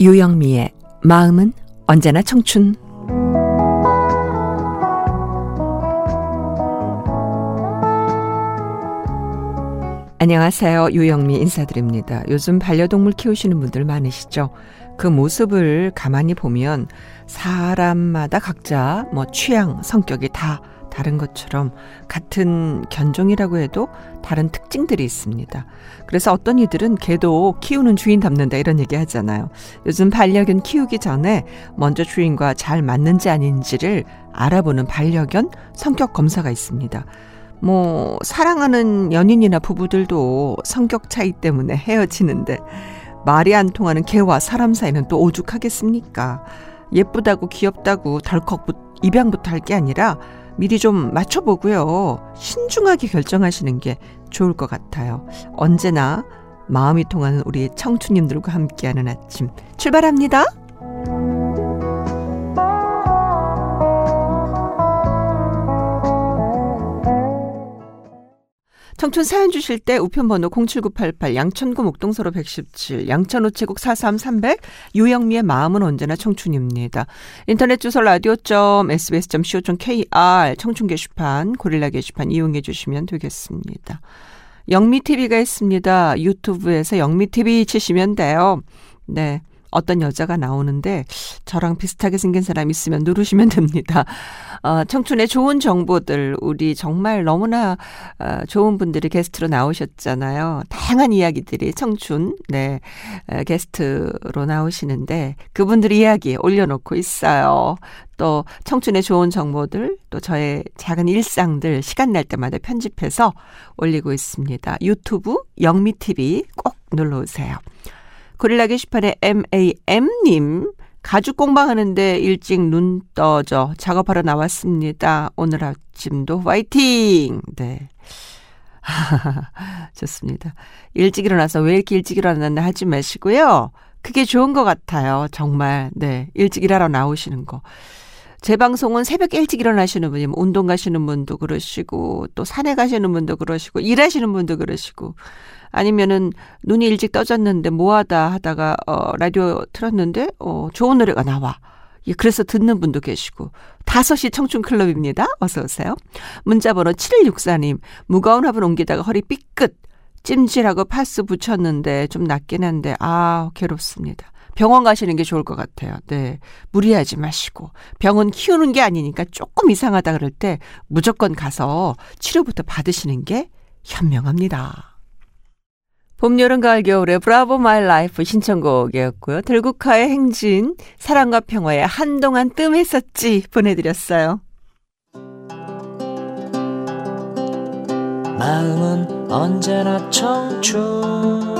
유영미의 마음은 언제나 청춘. 안녕하세요. 유영미 인사드립니다. 요즘 반려동물 키우시는 분들 많으시죠? 그 모습을 가만히 보면 사람마다 각자 뭐 취향, 성격이 다 다른 것처럼 같은 견종이라고 해도 다른 특징들이 있습니다. 그래서 어떤 이들은 개도 키우는 주인 닮는다 이런 얘기 하잖아요. 요즘 반려견 키우기 전에 먼저 주인과 잘 맞는지 아닌지를 알아보는 반려견 성격 검사가 있습니다. 뭐 사랑하는 연인이나 부부들도 성격 차이 때문에 헤어지는데 말이 안 통하는 개와 사람 사이는 또 오죽하겠습니까? 예쁘다고 귀엽다고 덜컥 입양부터 할 게 아니라 미리 좀 맞춰보고요. 신중하게 결정하시는 게 좋을 것 같아요. 언제나 마음이 통하는 우리 청춘님들과 함께하는 아침 출발합니다. 청춘 사연 주실 때 우편번호 07988 양천구 목동서로 117 양천 우체국 43300 유영미의 마음은 언제나 청춘입니다. 인터넷 주소 라디오.sbs.co.kr 청춘 게시판 고릴라 게시판 이용해 주시면 되겠습니다. 영미TV가 있습니다. 유튜브에서 영미TV 치시면 돼요. 네. 어떤 여자가 나오는데 저랑 비슷하게 생긴 사람 있으면 누르시면 됩니다. 어, 청춘의 좋은 정보들 우리 정말 너무나 어, 좋은 분들이 게스트로 나오셨잖아요. 다양한 이야기들이 청춘 네 어, 게스트로 나오시는데 그분들 이야기 올려놓고 있어요. 또 청춘의 좋은 정보들 또 저의 작은 일상들 시간 날 때마다 편집해서 올리고 있습니다. 유튜브 영미TV 꼭 눌러 오세요. 고릴라 게시판에 MAM님, 가죽 공방하는데 일찍 눈 떠져 작업하러 나왔습니다. 오늘 아침도 화이팅! 네. 좋습니다. 일찍 일어나서 왜 이렇게 일찍 일어났나 하지 마시고요. 그게 좋은 것 같아요. 정말. 네. 일찍 일하러 나오시는 거. 제 방송은 새벽에 일찍 일어나시는 분이 뭐 운동 가시는 분도 그러시고 또 산에 가시는 분도 그러시고 일하시는 분도 그러시고 아니면은 눈이 일찍 떠졌는데 뭐하다 하다가 어 라디오 틀었는데 어 좋은 노래가 나와. 예, 그래서 듣는 분도 계시고. 5시 청춘 클럽입니다. 어서 오세요. 문자 번호 7164님. 무거운 화분 옮기다가 허리 삐끗. 찜질하고 파스 붙였는데 좀 낫긴 한데 아, 괴롭습니다. 병원 가시는 게 좋을 것 같아요. 네. 무리하지 마시고. 병은 키우는 게 아니니까 조금 이상하다 그럴 때 무조건 가서 치료부터 받으시는 게 현명합니다. 봄, 여름, 가을, 겨울의 Bravo My Life 신청곡이었고요. 들국화의 행진, 사랑과 평화의 한동안 뜸했었지 보내드렸어요. 마음은 언제나 청춘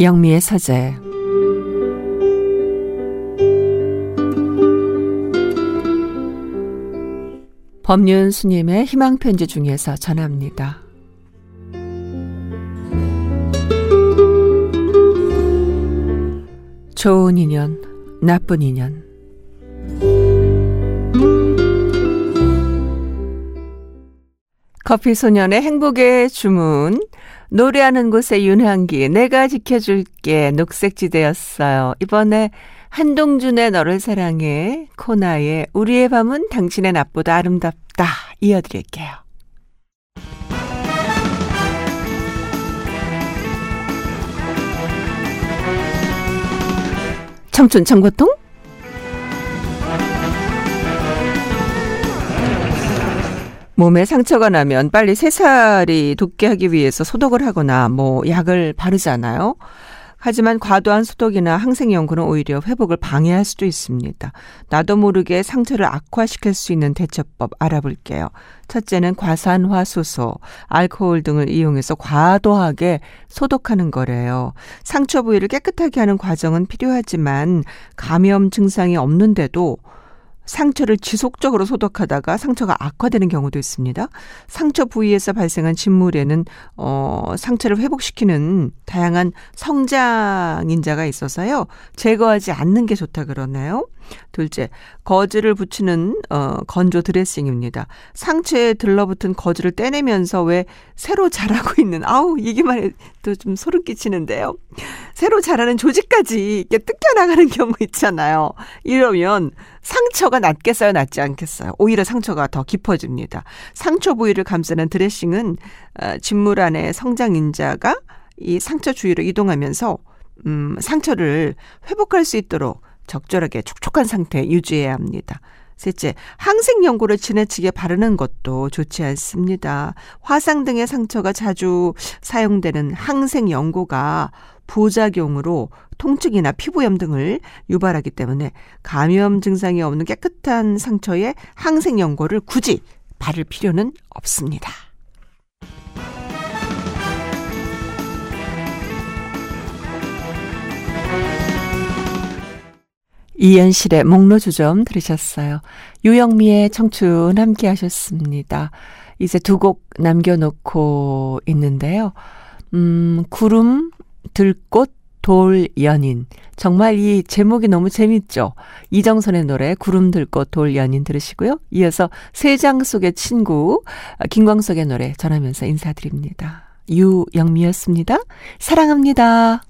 영미의 서재 법륜 스님의 희망편지 중에서 전합니다. 좋은 인연, 나쁜 인연. 커피 소년의 행복의 주문. 노래하는 곳의 윤향기, 내가 지켜줄게, 녹색지대였어요. 이번에 한동준의 너를 사랑해 코나의 우리의 밤은 당신의 낮보다 아름답다 이어드릴게요. 청춘 청고통 몸에 상처가 나면 빨리 새살이 돋게 하기 위해서 소독을 하거나 뭐 약을 바르잖아요. 하지만 과도한 소독이나 항생 연고는 오히려 회복을 방해할 수도 있습니다. 나도 모르게 상처를 악화시킬 수 있는 대처법 알아볼게요. 첫째는 과산화수소, 알코올 등을 이용해서 과도하게 소독하는 거래요. 상처 부위를 깨끗하게 하는 과정은 필요하지만 감염 증상이 없는데도 상처를 지속적으로 소독하다가 상처가 악화되는 경우도 있습니다. 상처 부위에서 발생한 진물에는 어 상처를 회복시키는 다양한 성장인자가 있어서요. 제거하지 않는 게 좋다 그러네요. 둘째, 거즈를 붙이는 어 건조 드레싱입니다. 상처에 들러붙은 거즈를 떼내면서 왜 새로 자라고 있는 아우 얘기만 해도 좀 소름 끼치는데요. 새로 자라는 조직까지 이렇게 뜯겨나가는 경우 있잖아요. 이러면 상처가 낫겠어요, 낫지 않겠어요? 오히려 상처가 더 깊어집니다. 상처 부위를 감싸는 드레싱은 어, 진물 안에 성장 인자가 이 상처 주위로 이동하면서 음, 상처를 회복할 수 있도록 적절하게 촉촉한 상태 유지해야 합니다. 셋째, 항생 연고를 지나치게 바르는 것도 좋지 않습니다. 화상 등의 상처가 자주 사용되는 항생 연고가 부작용으로 통증이나 피부염 등을 유발하기 때문에 감염 증상이 없는 깨끗한 상처에 항생 연고를 굳이 바를 필요는 없습니다. 이연실의 목로주점 들으셨어요. 유영미의 청춘 함께 하셨습니다. 이제 두 곡 남겨놓고 있는데요. 음, 구름, 들꽃, 돌, 연인. 정말 이 제목이 너무 재밌죠? 이정선의 노래, 구름, 들꽃, 돌, 연인 들으시고요. 이어서 세장 속의 친구, 김광석의 노래 전하면서 인사드립니다. 유영미였습니다. 사랑합니다.